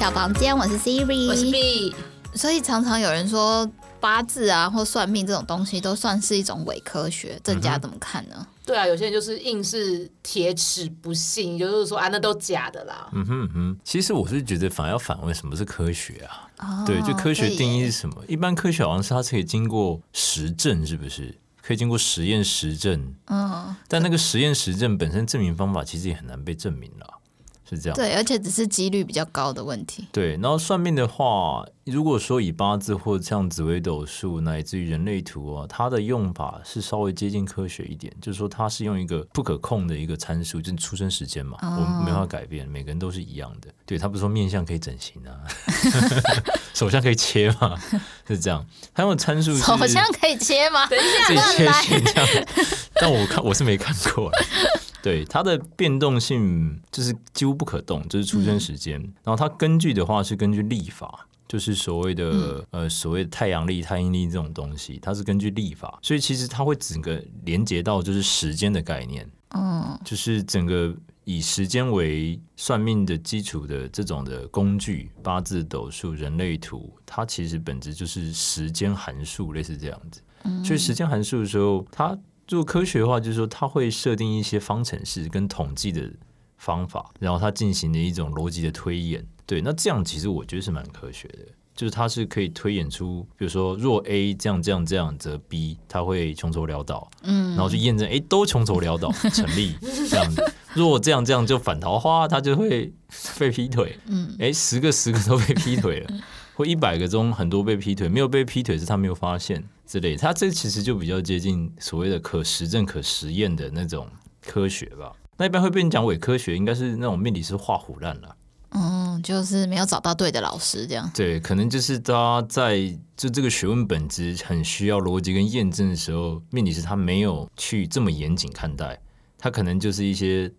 小房间，我是 Siri，我是 B。所以常常有人说八字啊或算命这种东西都算是一种伪科学，郑家怎么看呢？对啊，有些人就是硬是铁齿不信，就是说啊，那都假的啦。嗯哼嗯哼，其实我是觉得反而要反问什么是科学啊？哦、对，就科学定义是什么？一般科学好像是它可以经过实证，是不是？可以经过实验实证。嗯，但那个实验实证本身证明方法其实也很难被证明了。是这样，对，而且只是几率比较高的问题。对，然后算命的话，如果说以八字或像紫微斗数乃至于人类图啊，它的用法是稍微接近科学一点，就是说它是用一个不可控的一个参数，就是出生时间嘛，哦、我们没法改变，每个人都是一样的。对，他不是说面相可以整形啊，手相可以切吗？是这样，他用的参数，手相可以切吗？等一下，这样，但我看我是没看过。对，它的变动性就是几乎不可动，就是出生时间。嗯、然后它根据的话是根据历法，就是所谓的、嗯、呃所谓的太阳历、太阴历这种东西，它是根据历法，所以其实它会整个连接到就是时间的概念。嗯，就是整个以时间为算命的基础的这种的工具，八字、斗数、人类图，它其实本质就是时间函数，类似这样子。嗯，所以时间函数的时候，它。做科学的话，就是说它会设定一些方程式跟统计的方法，然后它进行的一种逻辑的推演。对，那这样其实我觉得是蛮科学的，就是它是可以推演出，比如说若 A 这样这样这样，则 B 它会穷愁潦倒，嗯，然后去验证，哎，都穷愁潦倒成立 这样子。若这样这样就反桃花，它就会 被劈腿，嗯，哎，十个十个都被劈腿了。或一百个中很多被劈腿，没有被劈腿是他没有发现之类的，他这其实就比较接近所谓的可实证、可实验的那种科学吧。那一般会被你讲伪科学，应该是那种命理师画虎烂了。嗯，就是没有找到对的老师这样。对，可能就是他在就这个学问本质很需要逻辑跟验证的时候，命理师他没有去这么严谨看待，他可能就是一些。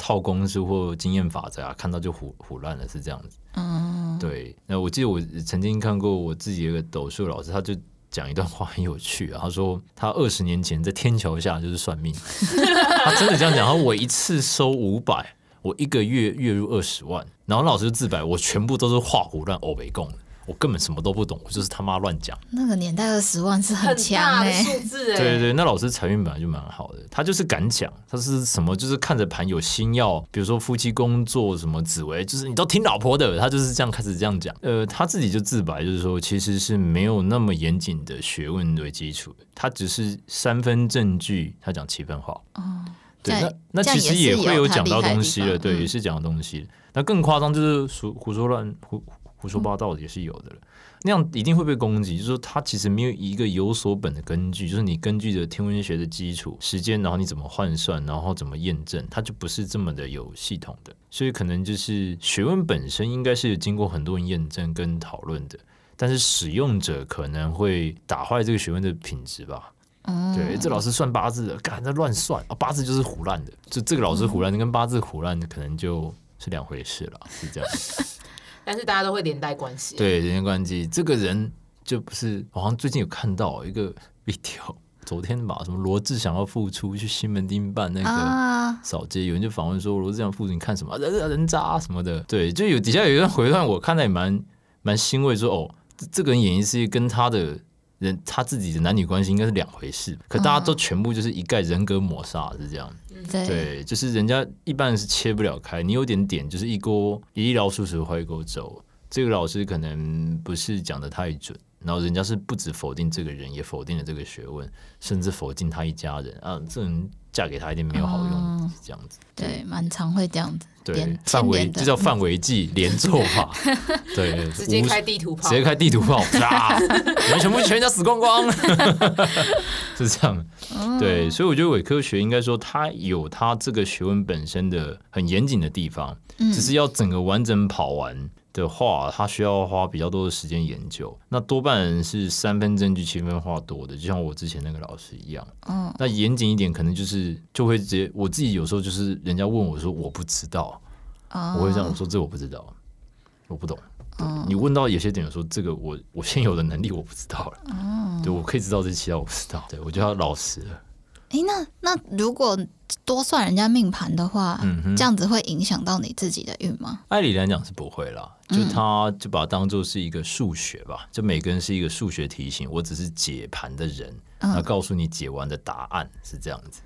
套公式或经验法则啊，看到就胡胡乱了，是这样子。嗯，对。那我记得我曾经看过我自己一个斗数老师，他就讲一段话很有趣啊。他说他二十年前在天桥下就是算命，他真的这样讲。他说我一次收五百，我一个月月入二十万。然后老师就自白，我全部都是画胡乱欧北共我根本什么都不懂，我就是他妈乱讲。那个年代二十万是很强的数字哎。对对对，那老师财运本来就蛮好的，他就是敢讲，他是什么就是看着盘有心要，比如说夫妻工作什么紫薇，就是你都听老婆的，他就是这样开始这样讲。呃，他自己就自白，就是说其实是没有那么严谨的学问为基础，他只是三分证据，他讲七分话。哦，对，那那其实也会有讲到东西了，对，也是讲到东西。那更夸张就是胡胡说乱胡。胡说八道的也是有的了，那样一定会被攻击。就是说，他其实没有一个有所本的根据，就是你根据着天文学的基础时间，然后你怎么换算，然后怎么验证，它就不是这么的有系统的。所以可能就是学问本身应该是有经过很多人验证跟讨论的，但是使用者可能会打坏这个学问的品质吧。嗯，对，这老师算八字的，干这乱算啊，八字就是胡乱的。就这个老师胡乱的跟八字胡乱的可能就是两回事了，是这样。但是大家都会连带关系，对，连带关系。这个人就不是，好像最近有看到一个 video，昨天吧，什么罗志祥要复出去西门町办那个扫街，有人就访问说罗志祥复出你看什么人人渣什么的，对，就有底下有一段回段，我看到也蛮蛮欣慰说，说哦，这个人演艺事业跟他的。人他自己的男女关系应该是两回事，可大家都全部就是一概人格抹杀是这样，嗯、对，就是人家一般人是切不了开，你有点点就是一锅一粒老鼠屎坏一锅粥，这个老师可能不是讲的太准，然后人家是不止否定这个人，也否定了这个学问，甚至否定他一家人啊，这人嫁给他一定没有好用，嗯、是这样子，对，蛮常会这样子。对，范围这叫范围计连坐法。对，直接开地图炮，直接开地图炮，啪，你们全部全家死光光，是这样。对，所以我觉得伪科学应该说它有它这个学问本身的很严谨的地方，只是要整个完整跑完。的话，他需要花比较多的时间研究，那多半人是三分证据七分话多的，就像我之前那个老师一样。嗯，那严谨一点，可能就是就会直接，我自己有时候就是人家问我说我不知道，嗯、我会这样我说这我不知道，我不懂。嗯、你问到有些点说这个我我现有的能力我不知道了，嗯，对，我可以知道这些其他我不知道，对我就要老实了。哎，那那如果多算人家命盘的话，嗯这样子会影响到你自己的运吗？按理来讲是不会啦，就他就把它当做是一个数学吧，就每个人是一个数学题型，我只是解盘的人，那告诉你解完的答案是这样子。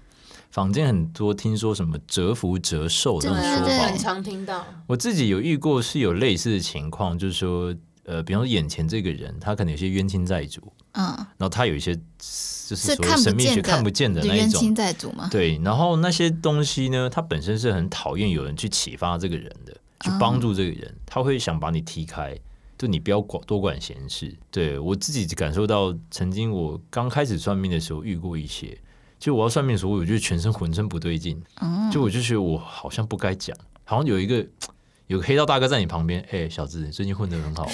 坊间很多听说什么折福折寿这种说法，很常听到。我自己有遇过是有类似的情况，就是说，呃，比方说眼前这个人，他可能有些冤亲债主，嗯，然后他有一些就是是所谓神秘学看不见的那一冤种？对，然后那些东西呢，他本身是很讨厌有人去启发这个人的，去帮助这个人，他会想把你踢开，就你不要管多管闲事。对，我自己感受到，曾经我刚开始算命的时候遇过一些，就我要算命的时候，我觉得全身浑身不对劲，就我就觉得我好像不该讲，好像有一个。有个黑道大哥在你旁边，哎、欸，小子，你最近混得很好哦，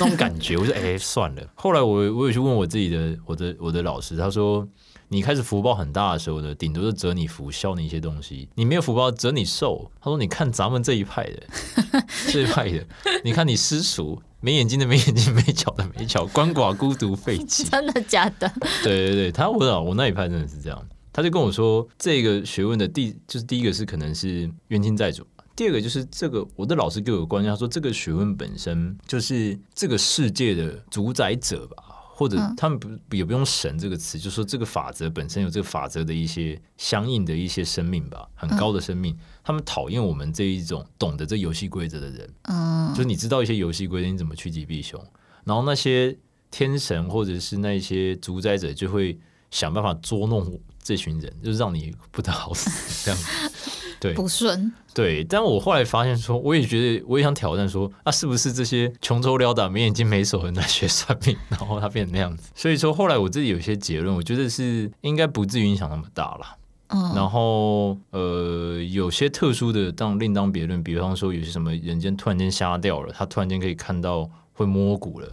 那种感觉，我就哎、欸、算了。后来我我有去问我自己的我的我的老师，他说，你开始福报很大的时候呢，顶多是折你福，消你一些东西。你没有福报，折你寿。他说，你看咱们这一派的，这一派的，你看你私塾，没眼睛的没眼睛，没脚的没脚，鳏寡孤独废疾。真的假的？对对对，他我我那一派真的是这样。他就跟我说，这个学问的第就是第一个是可能是冤亲债主。第二个就是这个，我的老师给我个观念，他说这个学问本身就是这个世界的主宰者吧，或者他们不也不用神这个词，就是说这个法则本身有这个法则的一些相应的一些生命吧，很高的生命，他们讨厌我们这一种懂得这游戏规则的人，嗯，就是你知道一些游戏规则，你怎么趋吉避凶，然后那些天神或者是那些主宰者就会想办法捉弄这群人，就是让你不得好死这样子。对，不顺。对，但我后来发现说，我也觉得，我也想挑战说，啊，是不是这些穷愁潦倒、没眼睛没手的人来学算命，然后他变成那样子？所以说，后来我自己有些结论，我觉得是应该不至于影响那么大了。嗯，然后呃，有些特殊的当另当别论，比方说有些什么人间突然间瞎掉了，他突然间可以看到会摸骨了，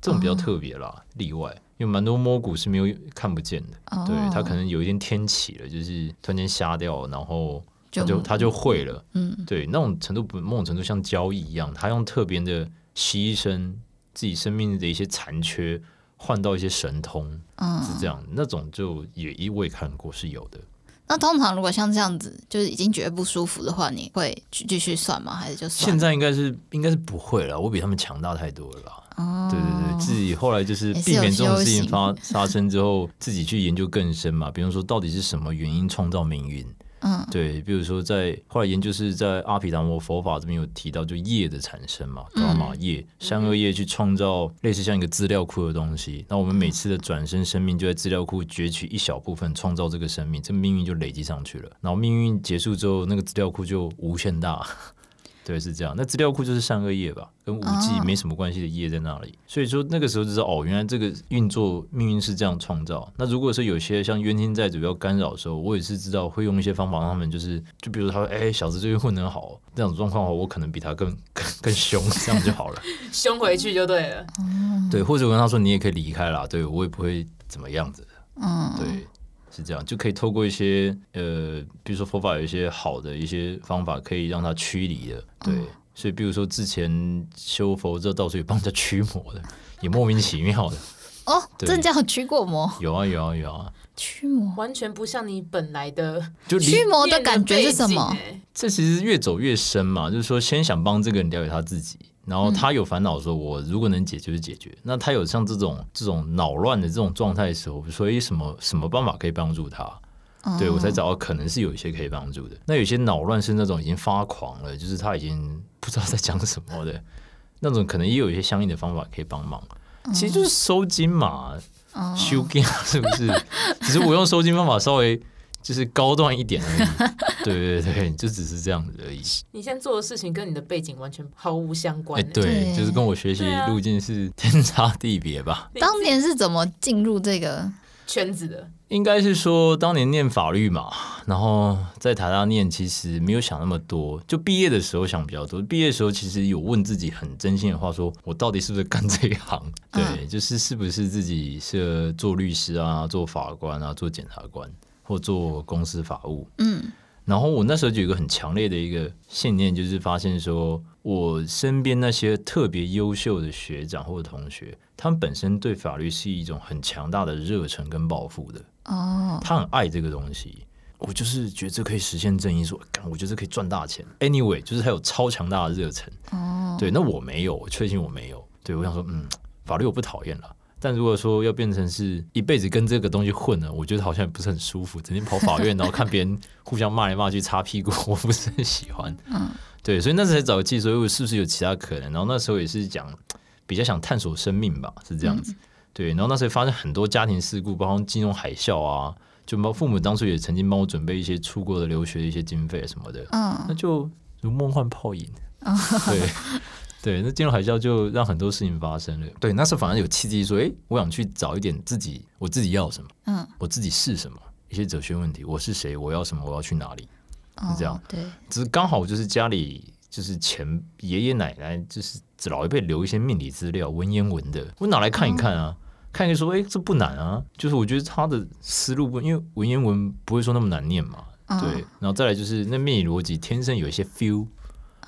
这种比较特别啦，例外。因为蛮多摸骨是没有看不见的，对，他可能有一天天启了，就是突然间瞎掉，然后。他就他就会了，嗯，对，那种程度不某种程度像交易一样，他用特别的牺牲自己生命的一些残缺换到一些神通，嗯，是这样，那种就也我也看过是有的。那通常如果像这样子，就是已经觉得不舒服的话，你会继续算吗？还是就算？现在应该是应该是不会了，我比他们强大太多了吧？哦，对对对，自己后来就是避免这种事情发发生之后，自己去研究更深嘛，比如说到底是什么原因创造命运。嗯，对，比如说在后来研究是在阿毗达摩佛法这边有提到，就业的产生嘛，伽马业、善恶业去创造类似像一个资料库的东西。那我们每次的转生生命就在资料库攫取一小部分，创造这个生命，这个命运就累积上去了。然后命运结束之后，那个资料库就无限大。对，是这样。那资料库就是善恶业吧，跟五 G 没什么关系的业在那里。所以说那个时候就知道，哦，原来这个运作命运是这样创造。那如果说有些像冤亲债主要干扰的时候，我也是知道会用一些方法让他们就是，就比如他说，哎，小子最近混得好，这样子状况的话，我可能比他更更更凶，这样就好了，凶回去就对了。对，或者我跟他说，你也可以离开啦，对我也不会怎么样子的。嗯，对。是这样，就可以透过一些呃，比如说佛法有一些好的一些方法，可以让它驱离的。对，嗯、所以比如说之前修佛之后，到处有帮人家驱魔的，也莫名其妙的。哦，真的叫驱过魔？有啊有啊有啊，驱魔完全不像你本来的，就驱魔的感觉是什么？这其实越走越深嘛，就是说先想帮这个人了解他自己。然后他有烦恼，说我如果能解决就解决。那他有像这种这种恼乱的这种状态的时候，所以什么什么办法可以帮助他？对，我才找到可能是有一些可以帮助的。那有些恼乱是那种已经发狂了，就是他已经不知道在讲什么的，那种可能也有一些相应的方法可以帮忙。其实就是收金嘛，修金是不是？只是我用收金方法稍微。就是高端一点而已，对对对，就只是这样子而已。你现在做的事情跟你的背景完全毫无相关。哎，对，就是跟我学习路径是天差地别吧。当年是怎么进入这个圈子的？应该是说当年念法律嘛，然后在台大念，其实没有想那么多。就毕业的时候想比较多，毕业的时候其实有问自己很真心的话，说我到底是不是干这一行？对，就是是不是自己是做律师啊，做法官啊，做检察官。或做公司法务，嗯，然后我那时候就有一个很强烈的一个信念，就是发现说，我身边那些特别优秀的学长或者同学，他们本身对法律是一种很强大的热忱跟抱负的，哦，他很爱这个东西。我就是觉得这可以实现正义，说，干，我觉得这可以赚大钱。Anyway，就是他有超强大的热忱。哦，对，那我没有，我确信我没有。对，我想说，嗯，法律我不讨厌了，但如果说要变成是一辈子跟这个东西混了，我觉得好像也不是很舒服。整天跑法院，然后看别人互相骂来骂去、擦屁股，我不是很喜欢。嗯，对，所以那时候才找个技术，我是不是有其他可能？然后那时候也是讲比较想探索生命吧，是这样子。嗯、对，然后那时候发生很多家庭事故，包括金融海啸啊。就帮父母当初也曾经帮我准备一些出国的留学的一些经费什么的，嗯，那就如梦幻泡影，嗯、对 对，那金融海啸就让很多事情发生了。对，那时候反而有契机说，哎，我想去找一点自己，我自己要什么，嗯，我自己是什么，一些哲学问题，我是谁，我要什么，我要去哪里，是这样。对，只是刚好就是家里就是前爷爷奶奶就是老一辈留一些命理资料，文言文的，我拿来看一看啊。嗯看一个说，哎、欸，这不难啊，就是我觉得他的思路不，因为文言文不会说那么难念嘛，嗯、对。然后再来就是那命理逻辑，天生有一些 feel，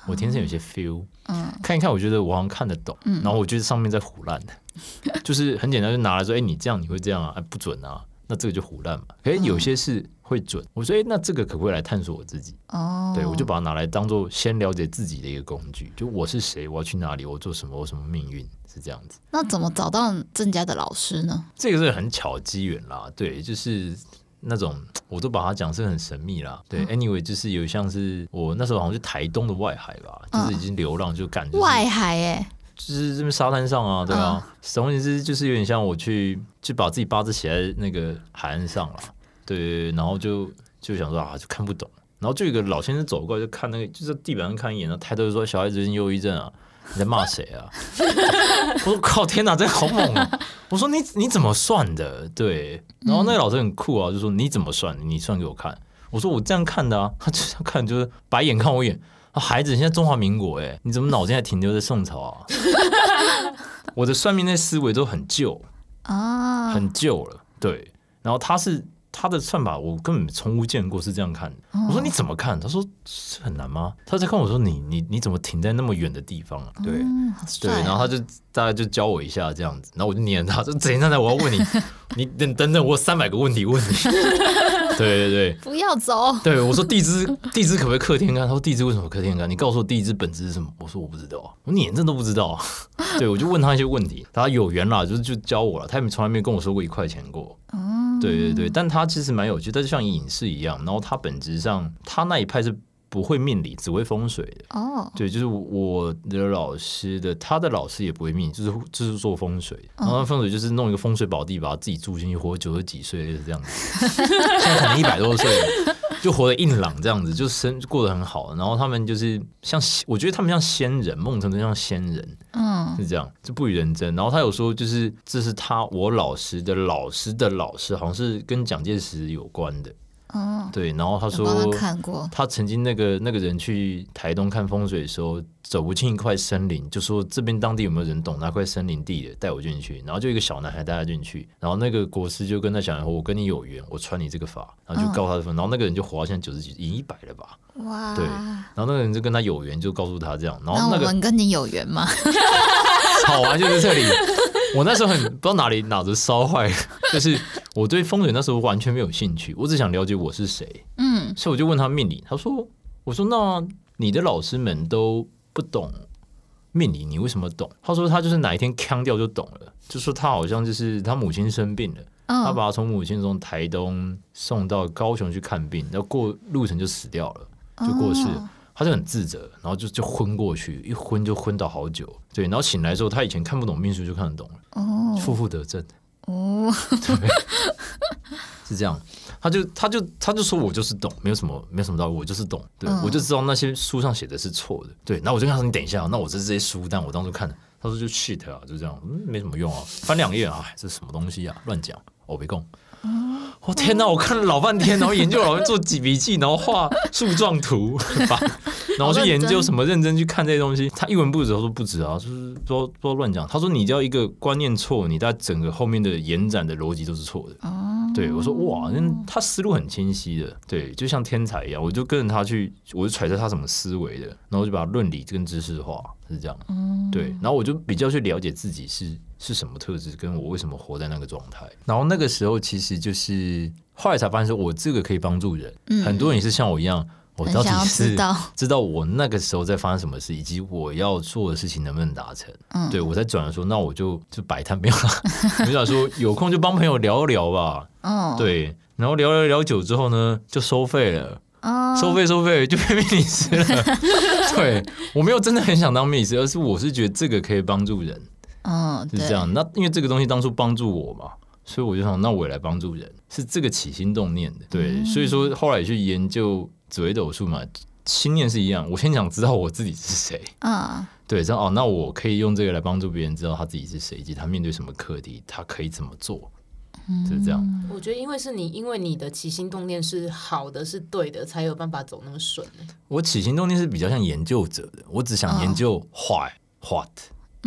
我天生有些 feel，嗯，看一看，我觉得我好像看得懂，嗯、然后我觉得上面在胡乱。的，就是很简单，就拿来说，哎、欸，你这样你会这样啊，哎，不准啊，那这个就胡乱嘛。可是有些是会准，我说，哎、欸，那这个可不可以来探索我自己？哦，对，我就把它拿来当做先了解自己的一个工具，就我是谁，我要去哪里，我做什么，我什么命运。是这样子，那怎么找到郑家的老师呢？这个是很巧机缘啦，对，就是那种 我都把它讲是很神秘啦，对。嗯、Anyway，就是有像是我那时候好像是台东的外海吧，嗯、就是已经流浪就感觉外海哎，就是这边沙滩上啊，对啊，总而言之？就是有点像我去就把自己八字写在那个海岸上了，对，然后就就想说啊，就看不懂，然后就有一个老先生走过来就看那个，就在地板上看一眼，然后抬头就说小孩子最近忧郁症啊。你在骂谁啊？我说靠，天哪，这好猛啊！我说你你怎么算的？对，然后那个老师很酷啊，就说你怎么算？你算给我看。我说我这样看的啊，他这样看就是白眼看我一眼。孩子，现在中华民国哎，你怎么脑筋还停留在宋朝啊？我的算命那思维都很旧啊，很旧了。对，然后他是。他的算法我根本从无见过，是这样看的。我说你怎么看？他说是很难吗？他在看我说你你你怎么停在那么远的地方啊？对对，然后他就大概就教我一下这样子，然后我就撵他，说怎样的？我要问你，你等等等，我有三百个问题问你。对对对，不要走。对，我说地支地支可不可以克天干？他说地支为什么克天干？你告诉我地支本质是什么？我说我不知道，我连这都不知道。对，我就问他一些问题，他有缘啦，就就教我了。他也从来没跟我说过一块钱过。对对对，但他其实蛮有趣，他就像影视一样。然后他本质上，他那一派是不会命理，只会风水的。哦，对，就是我的老师的，他的老师也不会命，就是就是做风水。然后风水就是弄一个风水宝地，把他自己住进去，活九十几岁就是这样子。现在可能一百多岁，就活得硬朗这样子，就生过得很好。然后他们就是像，我觉得他们像仙人，梦成真像仙人。嗯，是这样，就不与人争。然后他有说，就是这是他我老师的老师的老师，好像是跟蒋介石有关的。嗯，对。然后他说，他曾经那个那个人去台东看风水的时候，走不进一块森林，就说这边当地有没有人懂那块森林地的，带我进去。然后就一个小男孩带他进去，然后那个国师就跟他讲说：“我跟你有缘，我传你这个法。”然后就告他的分。然后那个人就活到现在九十几，已经一百了吧？哇！对。然后那个人就跟他有缘，就告诉他这样。然后那个人跟你有缘吗？好玩就是这里。我那时候很不知道哪里脑子烧坏，就是我对风水那时候完全没有兴趣，我只想了解我是谁。嗯，所以我就问他命理，他说：“我说那你的老师们都不懂命理，你为什么懂？”他说：“他就是哪一天腔掉就懂了，就说他好像就是他母亲生病了，他把他从母亲从台东送到高雄去看病，然后过路程就死掉了，就过世了。”他就很自责，然后就就昏过去，一昏就昏倒好久。对，然后醒来之后，他以前看不懂命数就看得懂了。哦，负负得正。哦，对，是这样。他就他就他就说我就是懂，没有什么没有什么道理，我就是懂。对，嗯、我就知道那些书上写的是错的。对，然后我就跟他说：“你等一下，那我这这些书但我当初看的。”他说：“就 shit 啊，就这样，嗯，没什么用啊，翻两页啊，这什么东西啊，乱讲，我没空。”我、哦、天哪！我看了老半天，然后研究老，做几笔记，然后画树状图，然后去研究什么，认真去看这些东西。他一文不值，他说不值啊，就是说说乱讲。他说你只要一个观念错，你在整个后面的延展的逻辑都是错的。哦，对我说哇，那他思路很清晰的，对，就像天才一样。我就跟着他去，我就揣测他什么思维的，然后就把论理跟知识化，是这样。对，然后我就比较去了解自己是是什么特质，跟我为什么活在那个状态。然后那个时候其实就是后来才发现，说我这个可以帮助人。嗯、很多人也是像我一样，我到底是知道我那个时候在发生什么事，以及我要做的事情能不能达成。嗯、对我在转的时候，那我就就摆摊，没有了。我就想说有空就帮朋友聊一聊吧。嗯、对，然后聊聊聊久之后呢，就收费了。收费收费就变命理师了。对，我没有真的很想当命理师，而是我是觉得这个可以帮助人。嗯，是这样。那因为这个东西当初帮助我嘛，所以我就想，那我也来帮助人，是这个起心动念的。对，所以说后来去研究紫微斗数嘛，心念是一样。我先想知道我自己是谁。嗯，对，这样哦，那我可以用这个来帮助别人知道他自己是谁，以及他面对什么课题，他可以怎么做。就是这样。我觉得，因为是你，因为你的起心动念是好的，是对的，才有办法走那么顺。我起心动念是比较像研究者的，我只想研究 why what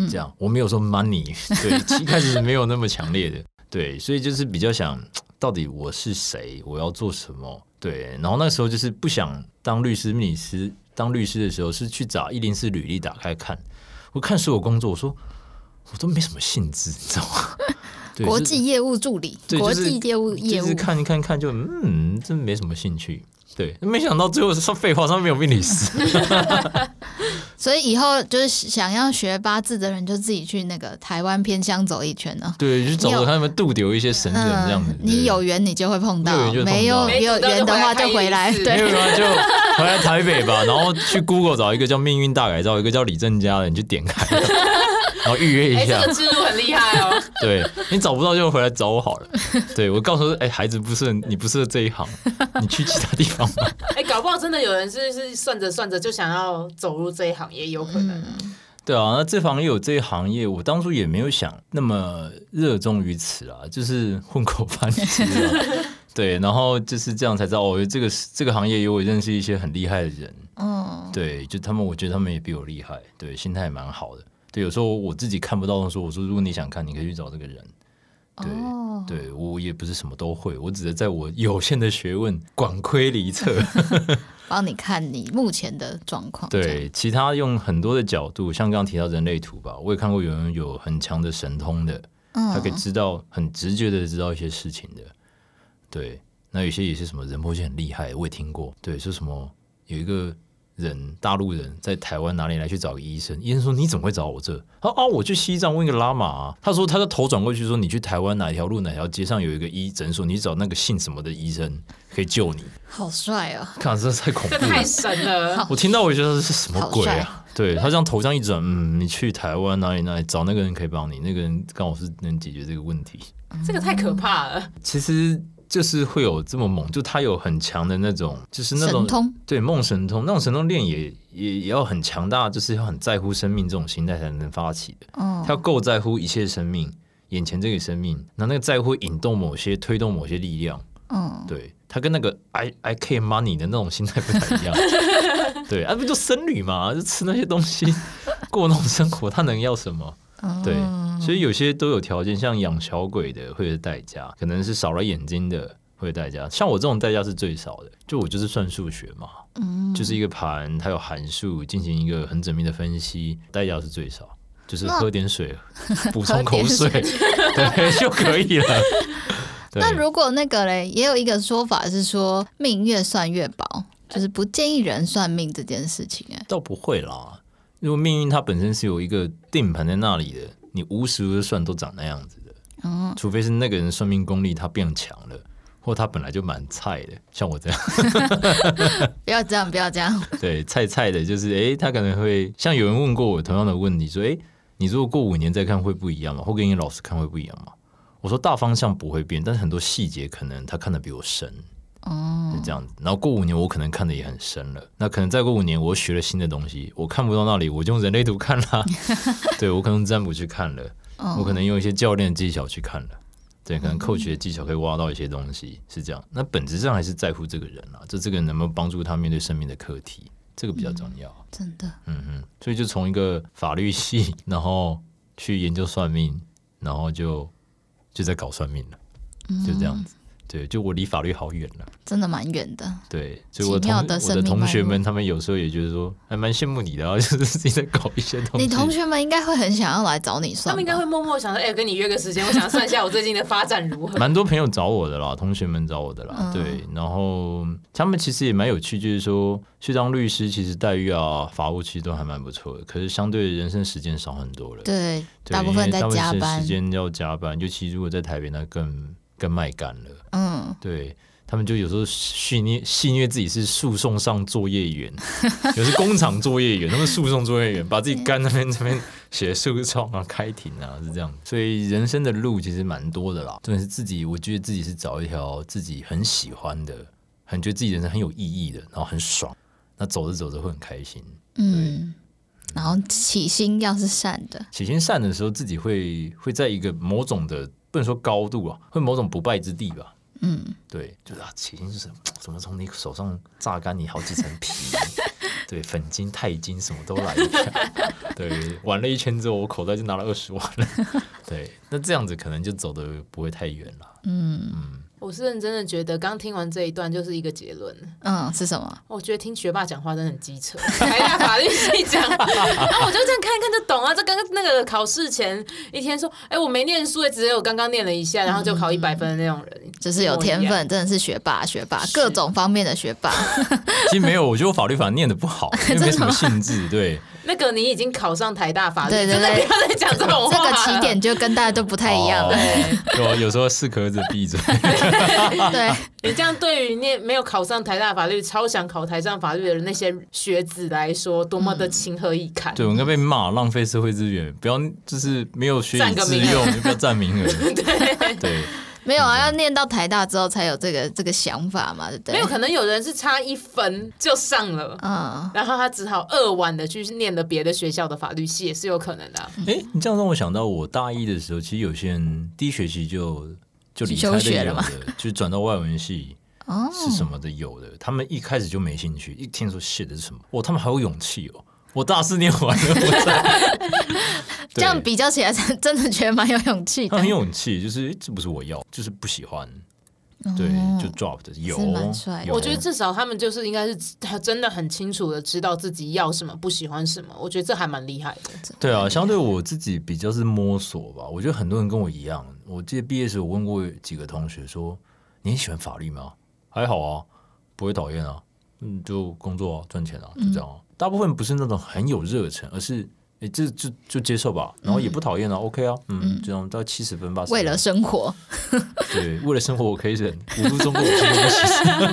这样，我没有说 money。对，一开始是没有那么强烈的，对，所以就是比较想到底我是谁，我要做什么。对，然后那时候就是不想当律师、命理师。当律师的时候是去找一零四履历打开看，我看所有工作，我说我都没什么兴致，你知道吗？国际业务助理，对国际业务业务，就是看一看看就嗯，真没什么兴趣。对，没想到最后是说 废话，上面有命理师。所以以后就是想要学八字的人，就自己去那个台湾偏乡走一圈呢。对，去找他们度留一些神人这样子。你有缘你就会碰到，没有没有缘的话就回来。对，没有缘 就回来台北吧，然后去 Google 找一个叫命运大改造，一个叫李正佳的，你去点开。然后预约一下，这个制度很厉害哦。对，你找不到就回来找我好了。对，我告诉说，哎、欸，孩子不是你不适合这一行，你去其他地方吧。哎、欸，搞不好真的有人是是算着算着就想要走入这一行，也有可能。嗯、对啊，那这行业有这一行业，我当初也没有想那么热衷于此啊，就是混口饭吃。对，然后就是这样才知道，哦，这个这个行业有我认识一些很厉害的人。嗯，对，就他们，我觉得他们也比我厉害，对，心态也蛮好的。对，有时候我自己看不到的时候，我说如果你想看，你可以去找这个人。对，哦、对我也不是什么都会，我只是在我有限的学问广窥离测，帮你看你目前的状况。对，其他用很多的角度，像刚刚提到人类图吧，我也看过有人有很强的神通的，嗯、他可以知道很直觉的知道一些事情的。对，那有些也是什么人波切很厉害，我也听过。对，说什么有一个。人大陆人在台湾哪里来去找个医生？医生说，你怎么会找我这？他啊，我去西藏问个喇嘛啊。他说他的头转过去说，你去台湾哪条路哪条街上有一个医诊所，你找那个姓什么的医生可以救你。好帅啊！看这太恐怖了，太神了！我听到我觉得这是什么鬼啊？对他这样头这样一转，嗯，你去台湾哪里哪里找那个人可以帮你，那个人刚好是能解决这个问题。这个太可怕了。其实。就是会有这么猛，就他有很强的那种，就是那种通对梦神通，那种神通练也也也要很强大，就是要很在乎生命这种心态才能发起的。嗯，他要够在乎一切生命，眼前这个生命，那那个在乎引动某些、推动某些力量。嗯，对他跟那个 I I care money 的那种心态不太一样。对，啊不就僧侣嘛，就吃那些东西过那种生活，他能要什么？对。所以有些都有条件，像养小鬼的会有代价，可能是少了眼睛的会有代价。像我这种代价是最少的，就我就是算数学嘛，嗯，就是一个盘，它有函数，进行一个很缜密的分析，代价是最少，就是喝点水，补充口水，对就可以了。那如果那个嘞，也有一个说法是说，命越算越薄，就是不建议人算命这件事情。哎，倒不会啦，因为命运它本身是有一个定盘在那里的。你无时无刻算都长那样子的，嗯，除非是那个人算命功力他变强了，或他本来就蛮菜的，像我这样。不要这样，不要这样。对，菜菜的，就是哎、欸，他可能会像有人问过我同样的问题，说，哎、欸，你如果过五年再看会不一样吗？或跟你老师看会不一样吗？我说大方向不会变，但是很多细节可能他看的比我深。哦，是这样子。然后过五年，我可能看的也很深了。那可能再过五年，我学了新的东西，我看不到那里，我就用人类图看了。对，我可能用占卜去看了，我可能用一些教练技巧去看了。对，可能 coach 的技巧可以挖到一些东西，是这样。那本质上还是在乎这个人啊，就这个人能不能帮助他面对生命的课题，这个比较重要。嗯、真的，嗯嗯。所以就从一个法律系，然后去研究算命，然后就就在搞算命了，就这样子。对，就我离法律好远了，真的蛮远的。对，所以我同我的同学们他们有时候也觉得说，还蛮羡慕你的啊，就是自己在搞一些东西。你同学们应该会很想要来找你算，他们应该会默默想说，哎、欸，跟你约个时间，我想算一下我最近的发展如何。蛮多朋友找我的啦，同学们找我的啦，嗯、对，然后他们其实也蛮有趣，就是说去当律师，其实待遇啊、法务其实都还蛮不错的，可是相对人生时间少很多了。对，对大部分在加班，时间要加班，尤其如果在台北，那更更卖干了。嗯，对。他们就有时候戏谑戏谑自己是诉讼上作业员，有时工厂作业员，他们诉讼作业员把自己干那边这边写诉讼啊、开庭啊，是这样。所以人生的路其实蛮多的啦。重点是自己，我觉得自己是找一条自己很喜欢的，很觉得自己人生很有意义的，然后很爽。那走着走着会很开心。嗯，然后起心要是善的，起心善的时候，自己会会在一个某种的不能说高度啊，会某种不败之地吧。嗯，对，就是啊，起因是怎么从你手上榨干你好几层皮，对，粉金、钛金什么都来一下，对，玩了一圈之后，我口袋就拿了二十万了，对，那这样子可能就走的不会太远了，嗯。嗯。我是认真的觉得，刚听完这一段就是一个结论。嗯，是什么？我觉得听学霸讲话真的很机车，还大法律系讲，然后我就这样看一看就懂啊。这刚刚那个考试前一天说，哎、欸，我没念书，也只有刚刚念了一下，然后就考一百分的那种人，就是有天分，真的是学霸，学霸，各种方面的学霸。其实没有，我觉得我法律法念的不好，因为没什么兴致。对，那个你已经考上台大法律，对对对，不要再讲这种话。这个起点就跟大家都不太一样了。有、哦、有时候适可而止，闭嘴。对，你这样对于念没有考上台大法律、超想考台上法律的那些学子来说，多么的情何以堪？对，我应该被骂，浪费社会资源，不要就是没有学以致用，不要占名额。对对，没有啊，要念到台大之后才有这个这个想法嘛，对不对？没有，可能有人是差一分就上了，嗯，然后他只好扼腕的去念了别的学校的法律系，也是有可能的。哎，你这样让我想到，我大一的时候，其实有些人第一学期就。就离开的有的，就 转到外文系，是什么的有的。他们一开始就没兴趣，一听说写的是什么，哇，他们好有勇气哦！我大四念完了，这样比较起来，真的觉得蛮有勇气的。很有勇气，就是这不是我要，就是不喜欢。对，就 drop 的有。我觉得至少他们就是应该是他真的很清楚的知道自己要什么，不喜欢什么。我觉得这还蛮厉害的。对啊，相对我自己比较是摸索吧。我觉得很多人跟我一样。我记得毕业时我问过几个同学说：“你喜欢法律吗？”还好啊，不会讨厌啊。嗯，就工作啊，赚钱啊，就这样啊。嗯、大部分不是那种很有热忱，而是。哎，这就就接受吧，然后也不讨厌啊、嗯、，OK 啊，嗯，这种到七十分八十。为了生活，对，为了生活我可以忍，五分钟过我什么都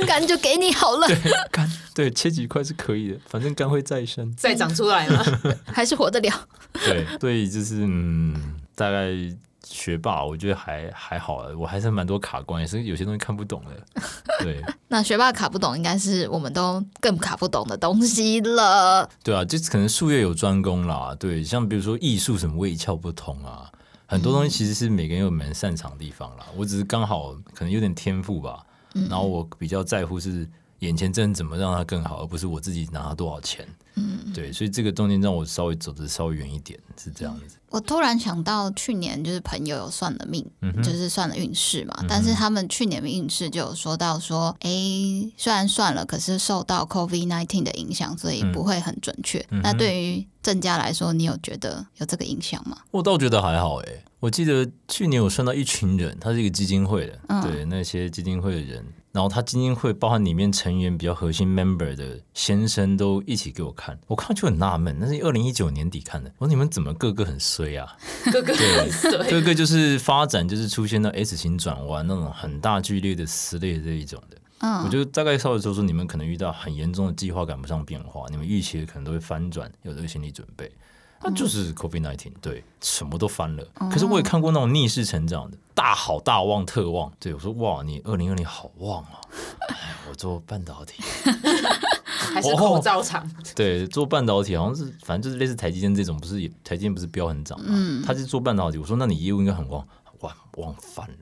行。肝就给你好了，对，肝对切几块是可以的，反正肝会再生，再长出来嘛，还是活得了。对，所以就是嗯，大概。学霸，我觉得还还好啊，我还是蛮多卡关，也是有些东西看不懂的。对，那学霸卡不懂，应该是我们都更卡不懂的东西了。对啊，就可能术业有专攻啦。对，像比如说艺术什么，我一窍不通啊。很多东西其实是每个人有蛮擅长的地方啦。我只是刚好可能有点天赋吧，然后我比较在乎是眼前这人怎么让他更好，而不是我自己拿他多少钱。嗯，对，所以这个中间让我稍微走的稍微远一点，是这样子。我突然想到，去年就是朋友有算了命，嗯、就是算了运势嘛。嗯、但是他们去年的运势就有说到说，哎，虽然算了，可是受到 COVID nineteen 的影响，所以不会很准确。嗯、那对于郑家来说，你有觉得有这个影响吗？我倒觉得还好，哎，我记得去年我算到一群人，他是一个基金会的，嗯、对那些基金会的人。然后他基金会包含里面成员比较核心 member 的先生都一起给我看，我看就很纳闷，那是二零一九年底看的。我说你们怎么个个很衰啊？个个很衰，个个就是发展就是出现到 S 型转弯那种很大剧烈的撕裂这一种的。嗯，我就大概稍微说说，你们可能遇到很严重的计划赶不上变化，你们预期的可能都会翻转，有这个心理准备。那就是 COVID-19，对，什么都翻了。可是我也看过那种逆势成长的，大好大旺特旺。对，我说哇，你二零二零好旺啊！哎，我做半导体，还是口罩厂？哦？对，做半导体好像是，反正就是类似台积电这种，不是也台积电不是标很涨吗？嗯，他是做半导体。我说那你业务应该很旺，旺旺翻了。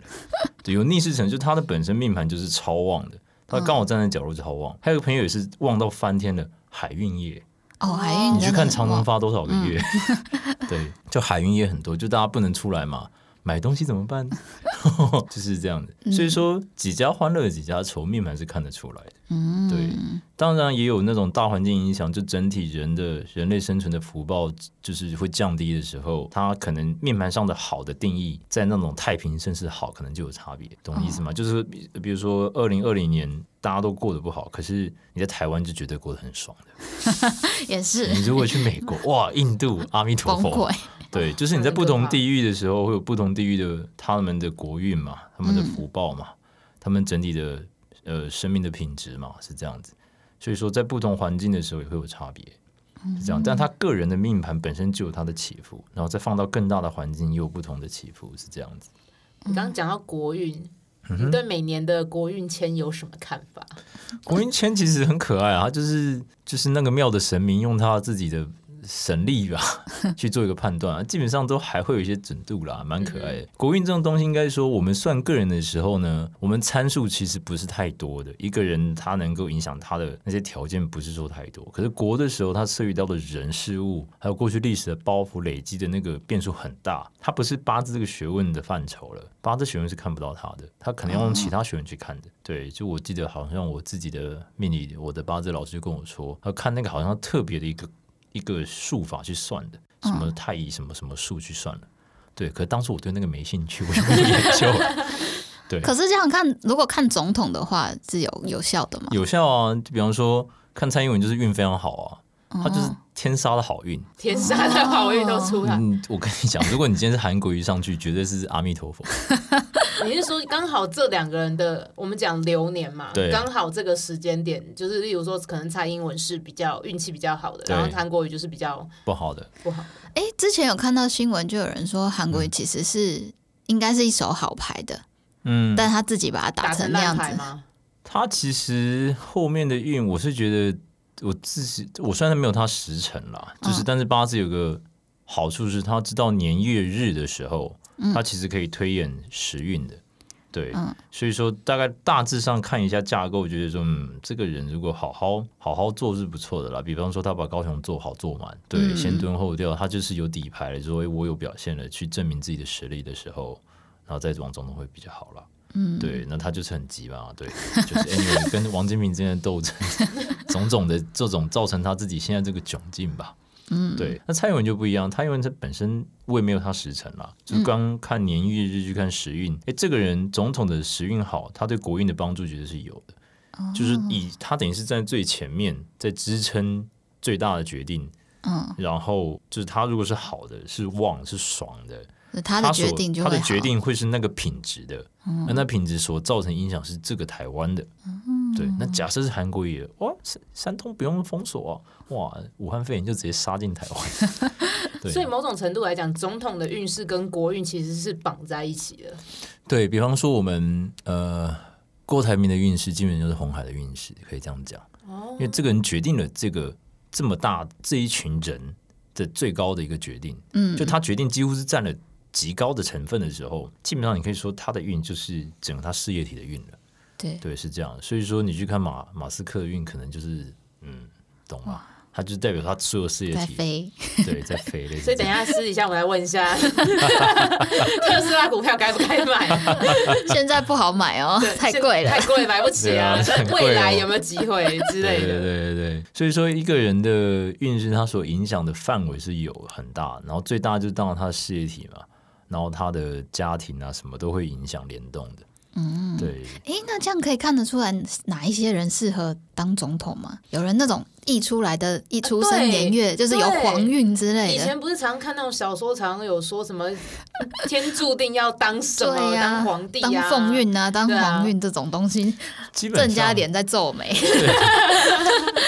对，有逆势成，就他的本身命盘就是超旺的，他刚好站在角落就超旺。还有个朋友也是旺到翻天的海运业。哦，海运，你去看长隆发多少个月？嗯、对，就海运也很多，就大家不能出来嘛，买东西怎么办？就是这样的。所以说，几家欢乐几家愁，命盘是看得出来的。嗯，对。当然也有那种大环境影响，就整体人的人类生存的福报就是会降低的时候，它可能命盘上的好的定义，在那种太平盛世好，可能就有差别，懂意思吗？哦、就是比如说二零二零年大家都过得不好，可是你在台湾就绝对过得很爽的。也是。你如果去美国，哇，印度，阿弥陀佛。对，就是你在 不同地域的时候，会有不同地域的他们的国运嘛，他们的福报嘛，嗯、他们整体的呃生命的品质嘛，是这样子。所以说，在不同环境的时候也会有差别，是这样。但他个人的命盘本身就有他的起伏，然后再放到更大的环境，又有不同的起伏，是这样子。你刚刚讲到国运，你对每年的国运签有什么看法？国运签其实很可爱啊，就是就是那个庙的神明用他自己的。神力吧，去做一个判断，啊基本上都还会有一些准度啦，蛮可爱的。国运这种东西，应该说我们算个人的时候呢，我们参数其实不是太多的。一个人他能够影响他的那些条件，不是说太多。可是国的时候，他涉及到的人事物，还有过去历史的包袱累积的那个变数很大。它不是八字这个学问的范畴了，八字学问是看不到它的，他可能要用其他学问去看的。对，就我记得好像我自己的命理，我的八字老师就跟我说，他看那个好像特别的一个。一个术法去算的，什么太乙什么什么术去算的，对。可是当时我对那个没兴趣，我就没有研究。对。可是这样看，如果看总统的话，是有有效的吗？有效啊，就比方说看蔡英文就是运非常好啊。他就是天杀的好运，天杀的好运都出来。嗯，我跟你讲，如果你今天是韩国瑜上去，绝对是阿弥陀佛。你是说刚好这两个人的，我们讲流年嘛？对，刚好这个时间点，就是例如说，可能蔡英文是比较运气比较好的，然后韩国瑜就是比较不好的，不好。哎，之前有看到新闻，就有人说韩国瑜其实是、嗯、应该是一手好牌的，嗯，但他自己把它打成那样子吗？他其实后面的运，我是觉得。我自己，我虽然没有他时辰啦，就是但是八字有个好处是，他知道年月日的时候，他其实可以推演时运的，对，所以说大概大致上看一下架构，我觉得说，嗯，这个人如果好好好好做是不错的啦。比方说他把高雄做好做满，对，先蹲后调，他就是有底牌了，说我有表现了，去证明自己的实力的时候，然后再往总统会比较好了。嗯，对，那他就是很急嘛，对，就是 anyway 跟王金平之间的斗争，种种的这种造成他自己现在这个窘境吧。嗯，对，那蔡英文就不一样，蔡英文他本身我也没有他时辰啦，就刚看年月日去看时运，哎、嗯，这个人总统的时运好，他对国运的帮助绝对是有的，哦、就是以他等于是在最前面，在支撑最大的决定，嗯，然后就是他如果是好的，是旺是爽的。他的决定就他，的决定会是那个品质的，嗯、那那品质所造成影响是这个台湾的，嗯、对。那假设是韩国也，哇，山山东不用封锁啊，哇，武汉肺炎就直接杀进台湾。对，所以某种程度来讲，总统的运势跟国运其实是绑在一起的。对，比方说，我们呃郭台铭的运势基本就是红海的运势，可以这样讲。哦，因为这个人决定了这个这么大这一群人的最高的一个决定，嗯，就他决定几乎是占了。极高的成分的时候，基本上你可以说他的运就是整个他事业体的运了。对对，是这样。所以说你去看马马斯克的运，可能就是嗯，懂吗？他就代表他所有事业体在飞，对，在飞。所以等一下私底下我来问一下，特斯拉股票该不该买？现在不好买哦，太贵了，太贵买不起啊。未来有没有机会之类的？对对对对。所以说一个人的运势，他所影响的范围是有很大，然后最大就是当然他的事业体嘛。然后他的家庭啊，什么都会影响联动的。嗯，对。哎，那这样可以看得出来哪一些人适合当总统吗？有人那种一出来的，一出生年月就是有皇运之类的。以前不是常看那种小说，常有说什么 天注定要当什么当皇帝啊，当凤运啊，当皇运这种东西，郑家脸在皱眉。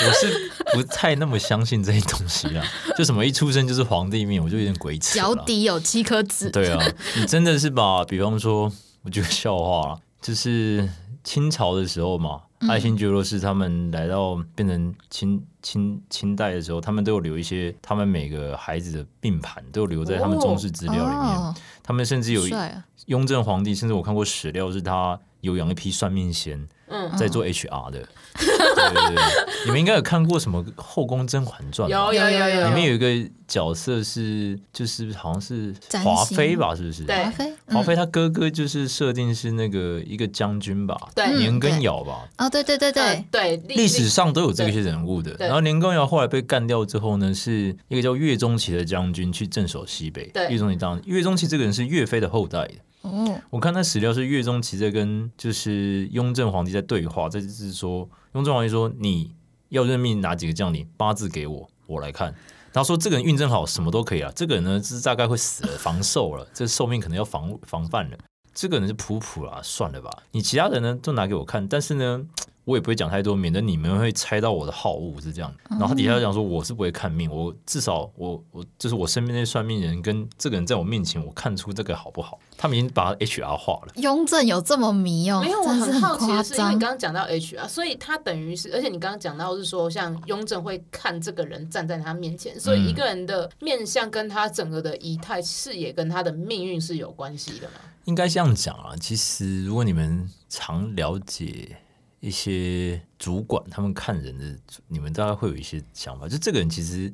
我是不太那么相信这些东西啦，就什么一出生就是皇帝命，我就有点鬼扯。脚底有七颗痣。对啊，你真的是把，比方说。我觉得笑话就是清朝的时候嘛，嗯、爱新觉罗氏他们来到变成清清清代的时候，他们都有留一些他们每个孩子的命盘，都有留在他们宗室资料里面。哦、他们甚至有雍正皇帝，甚至我看过史料是他有养一批算命仙，嗯，在做 HR 的。对对对，你们应该有看过什么《后宫甄嬛传》？有有有有，里面有一个角色是，就是好像是华妃吧？是不是？华妃，华妃她哥哥就是设定是那个一个将军吧？对，年羹尧吧？哦，对对对对对，历史上都有这些人物的。然后年羹尧后来被干掉之后呢，是一个叫岳钟琪的将军去镇守西北。对岳钟琪当岳钟琪这个人是岳飞的后代的。哦，我看那史料是岳钟琪在跟就是雍正皇帝在对话，这就是说。雍正皇帝说：“你要任命哪几个将领？八字给我，我来看。”他说：“这个人运正好，什么都可以啊。这个人呢，是大概会死了，防寿了，这寿命可能要防防范了。这个人是普普啦，算了吧。你其他人呢，都拿给我看。但是呢。”我也不会讲太多，免得你们会猜到我的好恶是这样。然后他底下讲说，我是不会看命，我至少我我就是我身边那些算命人跟这个人在我面前，我看出这个好不好？他们已经把 HR 化了。雍正有这么迷哦？没有，我很好奇的是，因为你刚刚讲到 HR，所以他等于是，而且你刚刚讲到是说，像雍正会看这个人站在他面前，所以一个人的面相跟他整个的仪态视野跟他的命运是有关系的吗？应该这样讲啊。其实如果你们常了解。一些主管他们看人的，你们大概会有一些想法，就这个人其实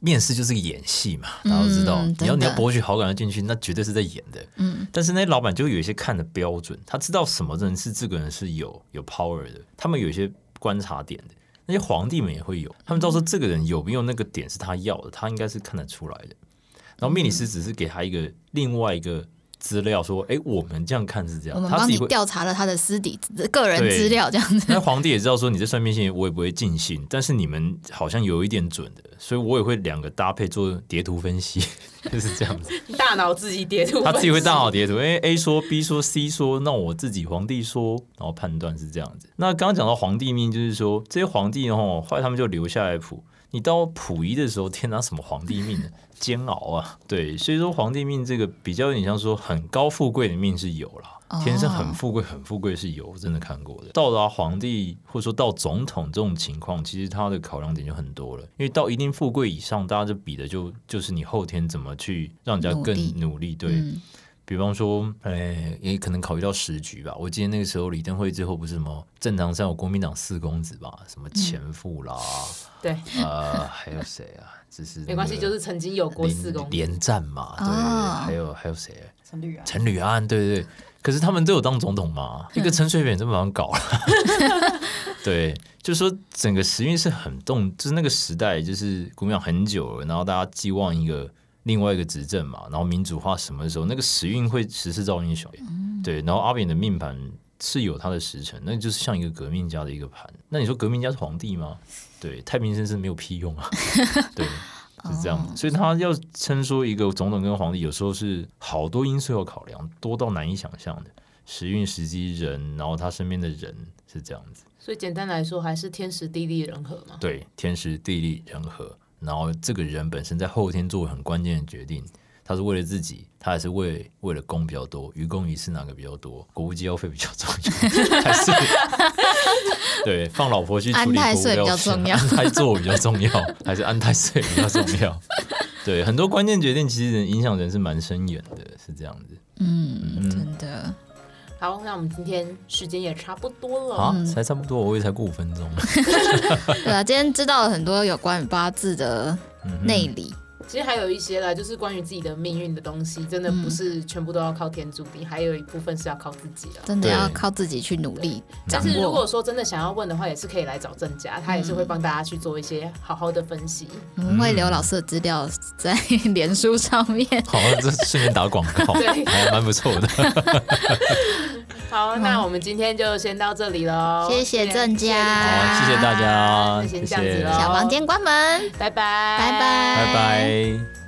面试就是个演戏嘛，大家都知道，嗯、你要你要博取好感要进去，那绝对是在演的。嗯，但是那些老板就有一些看的标准，他知道什么人是这个人是有有 power 的，他们有一些观察点的。那些皇帝们也会有，他们到时候这个人有没有那个点是他要的，他应该是看得出来的。然后命理师只是给他一个另外一个。资料说，哎、欸，我们这样看是这样。我们帮你调查了他的私底个人资料，这样子。那皇帝也知道说，你这算命信我也不会尽信，但是你们好像有一点准的，所以我也会两个搭配做叠图分析，就是这样子。大脑自己叠图，他自己会大脑叠图，因为 A 说 B 说 C 说，那我自己皇帝说，然后判断是这样子。那刚刚讲到皇帝命，就是说这些皇帝哦，后来他们就留下来谱。你到溥仪的时候，天哪，什么皇帝命呢？煎熬啊！对，所以说皇帝命这个比较有点像说很高富贵的命是有了，天生很富贵很富贵是有，真的看过的。到达皇帝或者说到总统这种情况，其实他的考量点就很多了，因为到一定富贵以上，大家就比的就就是你后天怎么去让人家更努力。对，嗯、比方说，哎，也可能考虑到时局吧。我记得那个时候李登辉最后不是什么政坛上有国民党四公子吧，什么钱复啦。嗯对，呃，还有谁啊？只是没关系，就是曾经有过四公连战嘛，对，还有还有谁？陈履安，陈履安，对对对。可是他们都有当总统嘛？一个陈水扁这么难搞了，对，就是说整个时运是很动，就是那个时代就是国民党很久了，然后大家寄望一个另外一个执政嘛，然后民主化什么时候，那个时运会时势造英雄，对，然后阿扁的命盘是有他的时辰，那就是像一个革命家的一个盘。那你说革命家是皇帝吗？对，太平绅士没有屁用啊！对，是这样，所以他要称说一个总统跟皇帝，有时候是好多因素要考量，多到难以想象的时运、时机、人，然后他身边的人是这样子。所以简单来说，还是天时地利人和嘛。对，天时地利人和，然后这个人本身在后天做很关键的决定。他是为了自己，他还是为为了公比较多，于公于私哪个比较多？国务机要费比较重要，还是对放老婆去处理国务比较重要？安太做比较重要，还是安太岁比较重要？对，很多关键决定其实影响人是蛮深远的，是这样子。嗯，嗯真的。好，那我们今天时间也差不多了啊，才差不多，我也才过五分钟。对啊，今天知道了很多有关于八字的内里。嗯其实还有一些啦，就是关于自己的命运的东西，真的不是全部都要靠天注定，嗯、还有一部分是要靠自己的，真的要靠自己去努力。但是如果说真的想要问的话，也是可以来找郑家，他也是会帮大家去做一些好好的分析。我们会留老师的资料在脸书上面，好，这顺便打广告，对，还蛮不错的。好，那我们今天就先到这里喽，谢谢郑家，好，谢谢大家，先这样子了，小房间关门，拜拜，拜拜，拜拜。